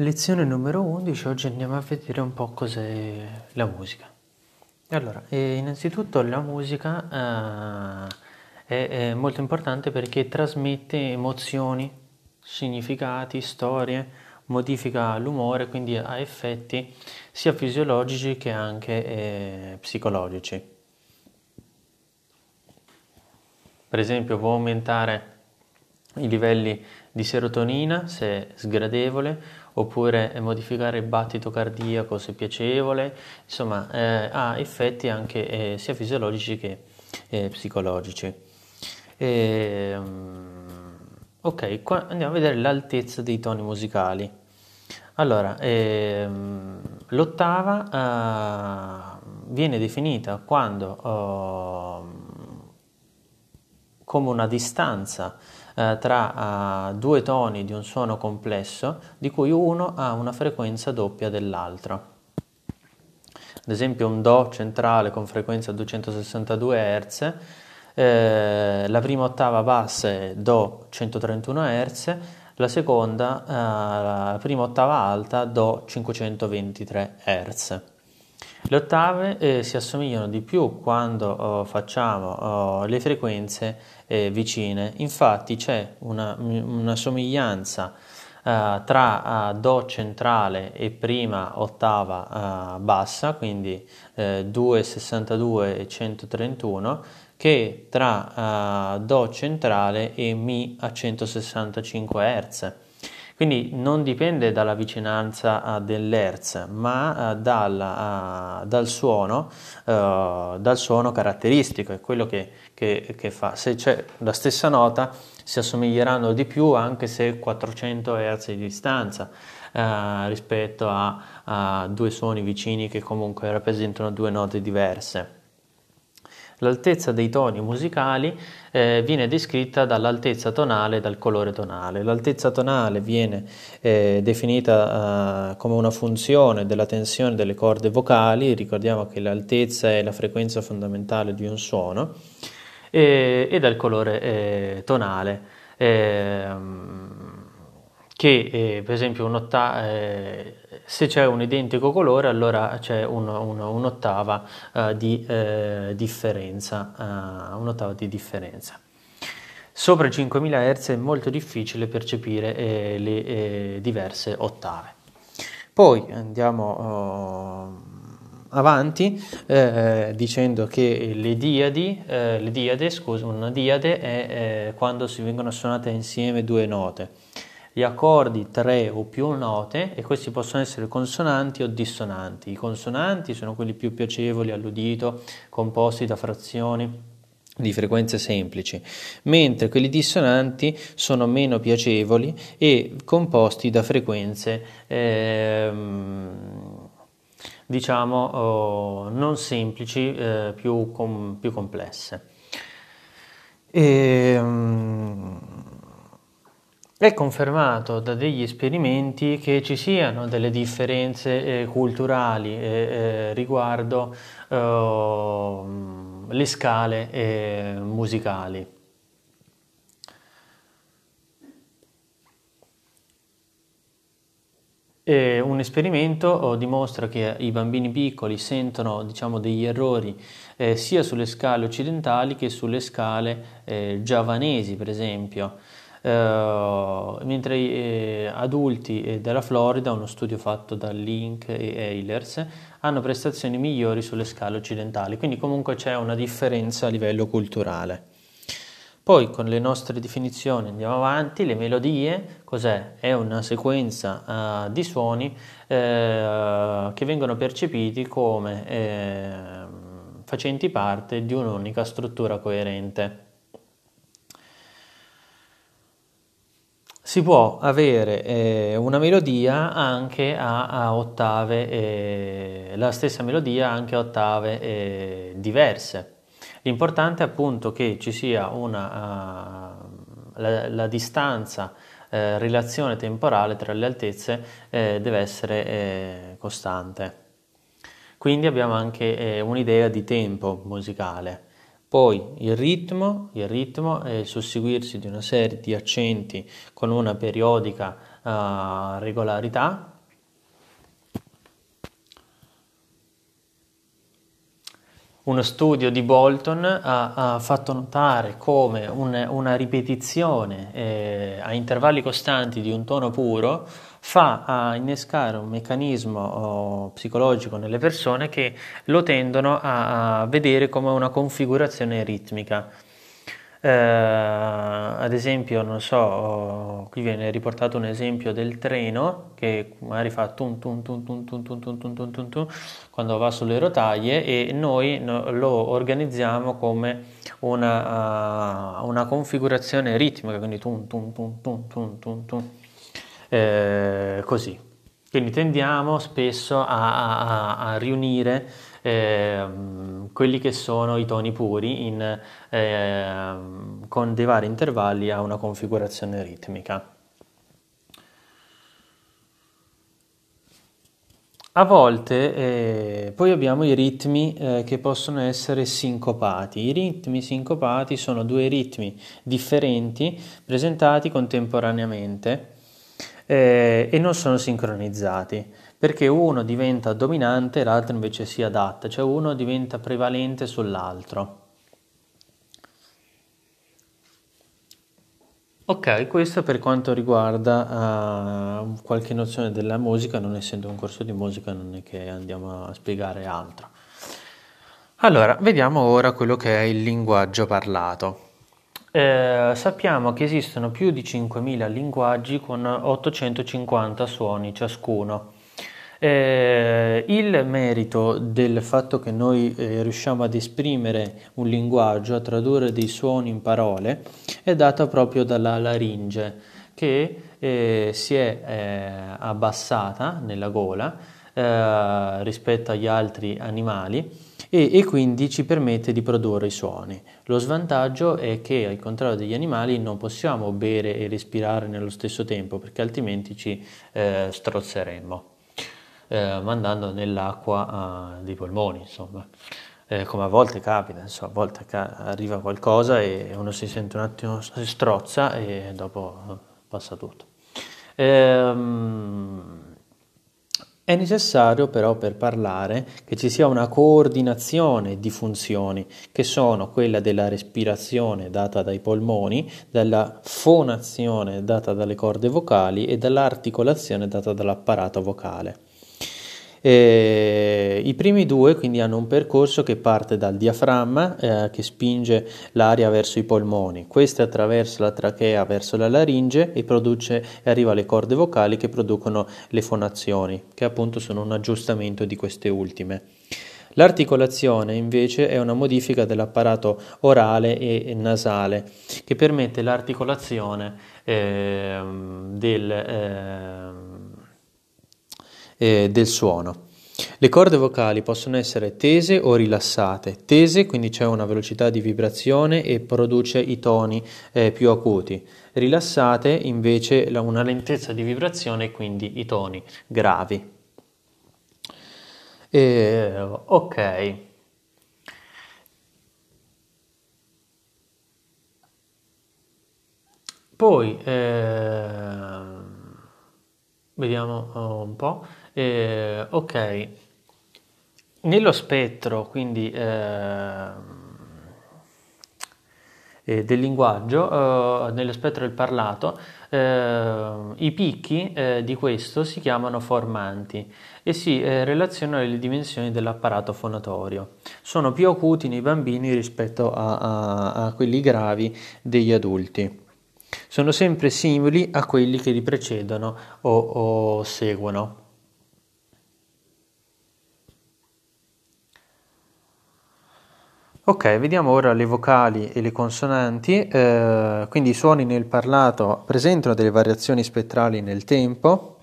Lezione numero 11, oggi andiamo a vedere un po' cos'è la musica. Allora, eh, innanzitutto la musica eh, è, è, molto importante perché trasmette emozioni, significati, storie, modifica l'umore, quindi ha effetti sia fisiologici che anche eh, psicologici. Per esempio può aumentare i livelli di serotonina se è sgradevole oppure modificare il battito cardiaco se piacevole, insomma eh, ha effetti anche eh, sia fisiologici che eh, psicologici. E, um, ok, qua andiamo a vedere l'altezza dei toni musicali. Allora, ehm, l'ottava uh, viene definita quando uh, come una distanza eh, tra uh, due toni di un suono complesso di cui uno ha una frequenza doppia dell'altro. Ad esempio un Do centrale con frequenza 262 Hz, eh, la prima ottava bassa è Do 131 Hz, la seconda, eh, la prima ottava alta Do 523 Hz. Le ottave eh, si assomigliano di più quando oh, facciamo oh, le frequenze eh, vicine, infatti c'è una, una somiglianza uh, tra uh, Do centrale e prima ottava uh, bassa, quindi 2,62 e 131, che tra Do centrale e Mi a 165 Hz. Quindi non dipende dalla vicinanza uh, dell'hertz, ma uh, dal, uh, dal, suono, dal, suono, caratteristico, è quello che, che, che, fa. Se c'è la stessa nota si assomiglieranno di più anche se 400 Hz di distanza rispetto a, a due suoni vicini che comunque rappresentano due note diverse. L'altezza dei toni musicali eh, viene descritta dall'altezza tonale e dal colore tonale. L'altezza tonale viene eh, definita eh, come una funzione della tensione delle corde vocali, ricordiamo che l'altezza è la frequenza fondamentale di un suono, e, e dal colore eh, tonale ehm, che eh, per esempio un'ottava, eh, se c'è un identico colore allora c'è un, un, un'ottava uh, di differenza, un'ottava di differenza. Sopra i 5000 Hz è molto difficile percepire eh, le eh, diverse ottave. Poi andiamo oh, avanti eh, dicendo che le diadi, le diade, scusa, una diade è quando si vengono suonate insieme due note gli accordi tre o più note e questi possono essere consonanti o dissonanti. I consonanti sono quelli più piacevoli all'udito, composti da frazioni di frequenze semplici, mentre quelli dissonanti sono meno piacevoli e composti da frequenze ehm, diciamo oh, non semplici, eh, più, com- più, complesse. E, um, è confermato da degli esperimenti che ci siano delle differenze eh, culturali eh, eh, riguardo ehm, le scale eh, musicali. E un esperimento oh, dimostra che i bambini piccoli sentono diciamo, degli errori eh, sia sulle scale occidentali che sulle scale eh, giavanesi, per esempio. Uh, mentre i eh, adulti della Florida, uno studio fatto da Link e Eilers, hanno prestazioni migliori sulle scale occidentali, quindi comunque c'è una differenza a livello culturale. Poi con le nostre definizioni andiamo avanti, le melodie, cos'è? È una sequenza uh, di suoni uh, che vengono percepiti come ehm, facenti parte di un'unica struttura coerente. si può avere eh, una melodia anche a, a ottave, eh, la stessa melodia anche a ottave eh, diverse. L'importante è appunto che ci sia una, uh, la, la, distanza, eh, relazione temporale tra le altezze eh, deve essere eh, costante. Quindi abbiamo anche un'idea di tempo musicale. Poi il ritmo, il ritmo è il susseguirsi di una serie di accenti con una periodica uh, regolarità. Uno studio di Bolton ha, ha fatto notare come un, una ripetizione eh, a intervalli costanti di un tono puro fa a innescare un meccanismo oh, psicologico nelle persone che lo tendono a, a vedere come una configurazione ritmica. Eh, ad esempio, non so, oh, qui viene riportato un esempio del treno che magari fa tum tum tum tum tum tum tum tum tum tum tum quando va sulle rotaie e noi no, lo organizziamo come una, uh, una configurazione ritmica, quindi tum tum tum tum tum tum tum eh, così. Quindi tendiamo spesso a, a, a riunire eh, quelli che sono i toni puri in, eh, con dei vari intervalli a una configurazione ritmica. A volte eh, poi abbiamo i ritmi eh, che possono essere sincopati. I ritmi sincopati sono due ritmi differenti presentati contemporaneamente eh, e non sono sincronizzati perché uno diventa dominante e l'altro invece si adatta, cioè uno diventa prevalente sull'altro. Ok, questo per quanto riguarda uh, qualche nozione della musica, non essendo un corso di musica non è che andiamo a spiegare altro. Allora, vediamo ora quello che è il linguaggio parlato. Eh, sappiamo che esistono più di 5.000 linguaggi con 850 suoni ciascuno. Eh, il merito del fatto che noi eh, riusciamo ad esprimere un linguaggio, a tradurre dei suoni in parole, è dato proprio dalla laringe che eh, si è eh, abbassata nella gola eh, rispetto agli altri animali e, e, quindi ci permette di produrre i suoni. Lo svantaggio è che al contrario degli animali non possiamo bere e respirare nello stesso tempo perché altrimenti ci eh, strozzeremmo, eh, mandando nell'acqua eh, dei polmoni, insomma. Eh, come a volte capita, insomma, a volte ca- arriva qualcosa e uno si sente un attimo, si strozza e dopo passa tutto. Ehm, è necessario però per parlare che ci sia una coordinazione di funzioni che sono quella della respirazione data dai polmoni, della fonazione data dalle corde vocali e dall'articolazione data dall'apparato vocale. E I primi due quindi hanno un percorso che parte dal diaframma eh, che spinge l'aria verso i polmoni, questo attraverso la trachea verso la laringe e, produce, e arriva alle corde vocali che producono le fonazioni, che appunto sono un aggiustamento di queste ultime. L'articolazione invece è una modifica dell'apparato orale e nasale che permette l'articolazione eh, del, eh, eh, del suono. Le corde vocali possono essere tese o rilassate. Tese, quindi c'è una velocità di vibrazione e produce i toni eh, più acuti. Rilassate, invece, una lentezza di vibrazione e quindi i toni gravi. Eh, ok. Poi eh, vediamo un po'. Eh, ok, nello spettro quindi eh, eh, del linguaggio, eh, nello spettro del parlato, eh, i picchi eh, di questo si chiamano formanti e si relazionano alle dimensioni dell'apparato fonatorio. Sono più acuti nei bambini rispetto a, a, a quelli gravi degli adulti. Sono sempre simili a quelli che li precedono o, o seguono. Ok, vediamo ora le vocali e le consonanti, eh, quindi i suoni nel parlato presentano delle variazioni spettrali nel tempo,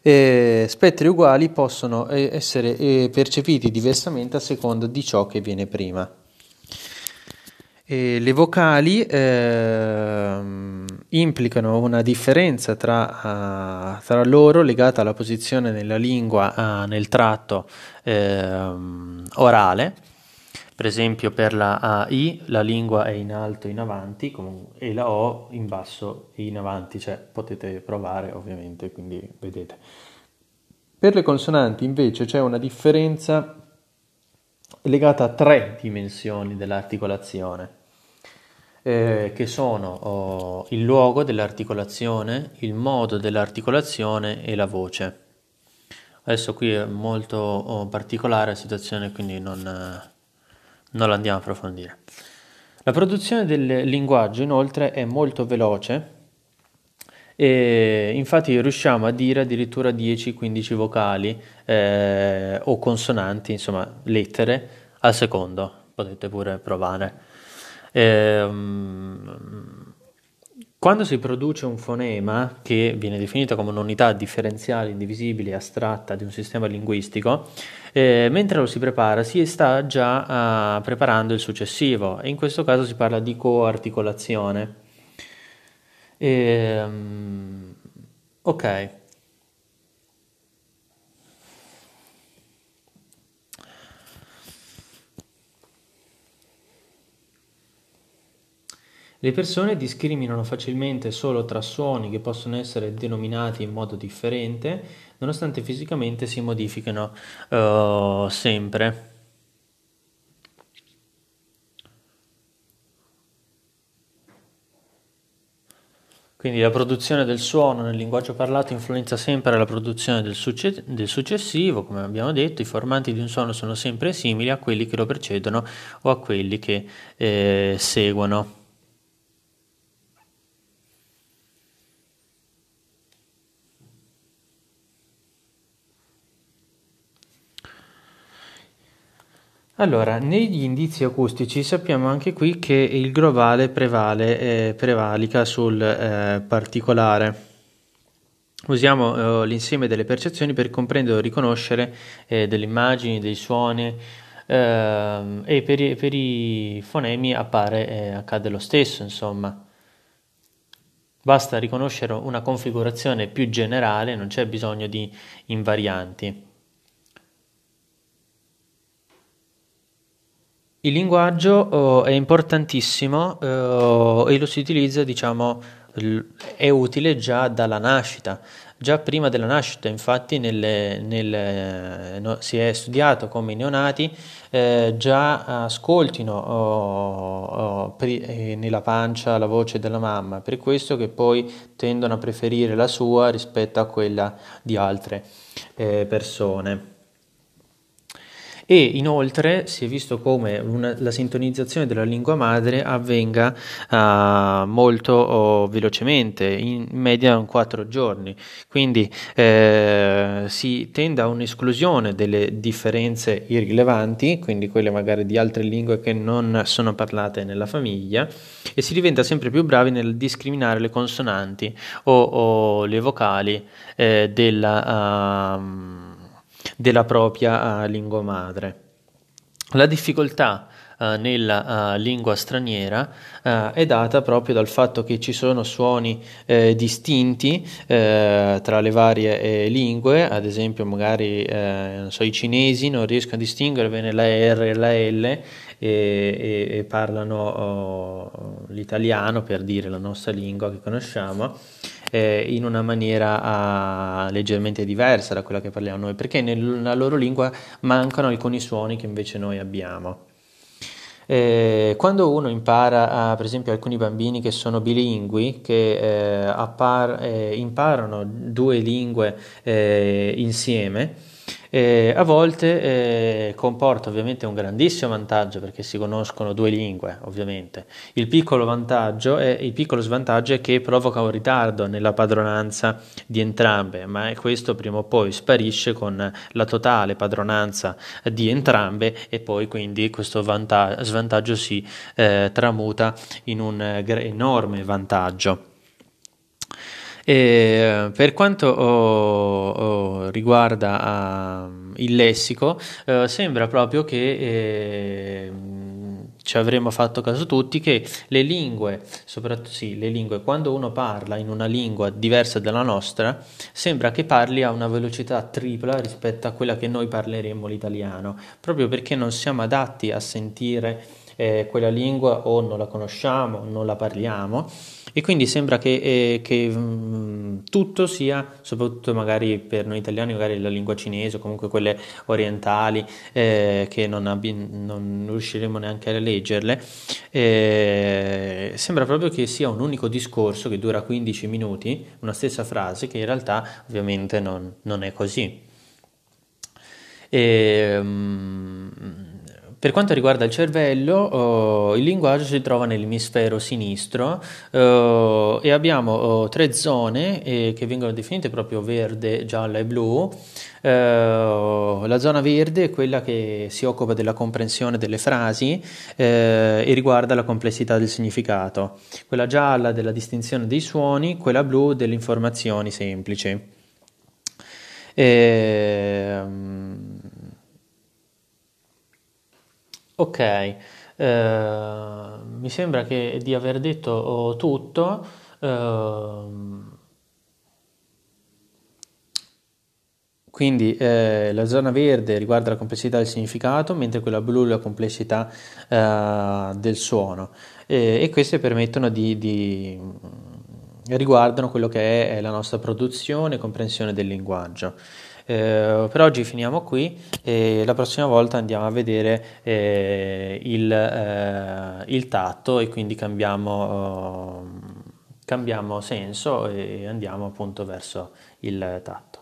e spettri uguali possono eh, essere eh, percepiti diversamente a seconda di ciò che viene prima. E le vocali eh, implicano una differenza tra, uh, tra, loro legata alla posizione nella lingua uh, nel tratto uh, orale, Per esempio per la AI la lingua è in alto in avanti e la O in basso e in avanti, cioè potete provare ovviamente, quindi vedete. Per le consonanti invece c'è una differenza legata a tre dimensioni dell'articolazione eh, che sono oh, il luogo dell'articolazione, il modo dell'articolazione e la voce. Adesso qui è molto oh, particolare la situazione, quindi non, non la andiamo a approfondire. La produzione del linguaggio inoltre è molto veloce e infatti riusciamo a dire addirittura 10-15 vocali eh, o consonanti, insomma lettere al secondo, potete pure provare. Ehm, quando si produce un fonema, che viene definito come un'unità differenziale, indivisibile astratta di un sistema linguistico, eh, mentre lo si prepara si sta già uh, preparando il successivo e in questo caso si parla di coarticolazione. Ehm, ok. Le persone discriminano facilmente solo tra suoni che possono essere denominati in modo differente, nonostante fisicamente si modifichino uh, sempre. Quindi la produzione del suono nel linguaggio parlato influenza sempre la produzione del, succe- del, successivo, come abbiamo detto, i formanti di un suono sono sempre simili a quelli che lo precedono o a quelli che eh, seguono. Allora, negli indizi acustici sappiamo anche qui che il globale prevale, eh, prevalica sul eh, particolare. Usiamo eh, l'insieme delle percezioni per comprendere o riconoscere eh, delle immagini, dei suoni ehm, e per i, per i, fonemi appare, eh, accade lo stesso, insomma. Basta riconoscere una configurazione più generale, non c'è bisogno di invarianti. Il linguaggio oh, è importantissimo oh, e lo si utilizza, diciamo, è utile già dalla nascita. Già prima della nascita, infatti, nelle, nelle, no, si è studiato come i neonati eh, già ascoltino oh, pri, eh, nella pancia la voce della mamma, per questo che poi tendono a preferire la sua rispetto a quella di altre eh, persone. E inoltre si è visto come una, la sintonizzazione della lingua madre avvenga uh, molto oh, velocemente, in media in quattro giorni. Quindi eh, si tende a un'esclusione delle differenze irrilevanti, quindi quelle magari di altre lingue che non sono parlate nella famiglia, e si diventa sempre più bravi nel discriminare le consonanti o, o le vocali eh, della. Uh, della propria uh, lingua madre. La difficoltà uh, nella uh, lingua straniera è data proprio dal fatto che ci sono suoni eh, distinti eh, tra le varie eh, lingue, ad esempio magari so, i cinesi non riescono a distinguere bene la R e la L e, e, e parlano oh, l'italiano per dire la nostra lingua che conosciamo eh, in una maniera uh, leggermente diversa da quella che parliamo noi, perché nella loro lingua mancano alcuni suoni che invece noi abbiamo. Eh, quando uno impara, uh, per esempio, alcuni bambini che sono bilingui, che eh, appar- eh, imparano due lingue eh, insieme, eh, a volte eh, comporta ovviamente un grandissimo vantaggio perché si conoscono due lingue, ovviamente. Il piccolo, vantaggio è, il piccolo svantaggio è che provoca un ritardo nella padronanza di entrambe, ma questo prima o poi sparisce con la totale padronanza di entrambe e poi quindi questo vantaggio, svantaggio si eh, tramuta in un enorme vantaggio. E per quanto oh, oh, riguarda uh, il lessico, uh, sembra proprio che eh, ci avremmo fatto caso tutti che le lingue, soprattutto sì, le lingue, quando uno parla in una lingua diversa dalla nostra, sembra che parli a una velocità tripla rispetto a quella che noi parleremmo l'italiano, proprio perché non siamo adatti a sentire eh, quella lingua o non la conosciamo, non la parliamo e quindi sembra che, eh, che mh, mm, tutto sia, soprattutto magari per noi italiani, magari la lingua cinese o comunque quelle orientali eh, che non, abbi- non, riusciremo neanche a leggerle, eh, sembra proprio che sia un unico discorso che dura 15 minuti, una stessa frase, che in realtà ovviamente non, non è così. E, um, per quanto riguarda il cervello, oh, il linguaggio si trova nell'emisfero sinistro oh, e abbiamo oh, tre zone eh, che vengono definite proprio verde, gialla e blu. Uh, la zona verde è quella che si occupa della comprensione delle frasi eh, e riguarda la complessità del significato, quella gialla della distinzione dei suoni, quella blu delle informazioni semplici. E, um, Ok, eh, mi sembra che di aver detto oh, tutto. eh, quindi eh, la zona verde riguarda la complessità del significato, mentre quella blu la complessità eh, del suono. E, queste permettono di, di riguardano quello che è la nostra produzione e comprensione del linguaggio. Eh, per oggi finiamo qui e la prossima volta andiamo a vedere eh, il, eh, il, tatto e quindi cambiamo, cambiamo senso e andiamo appunto verso il tatto.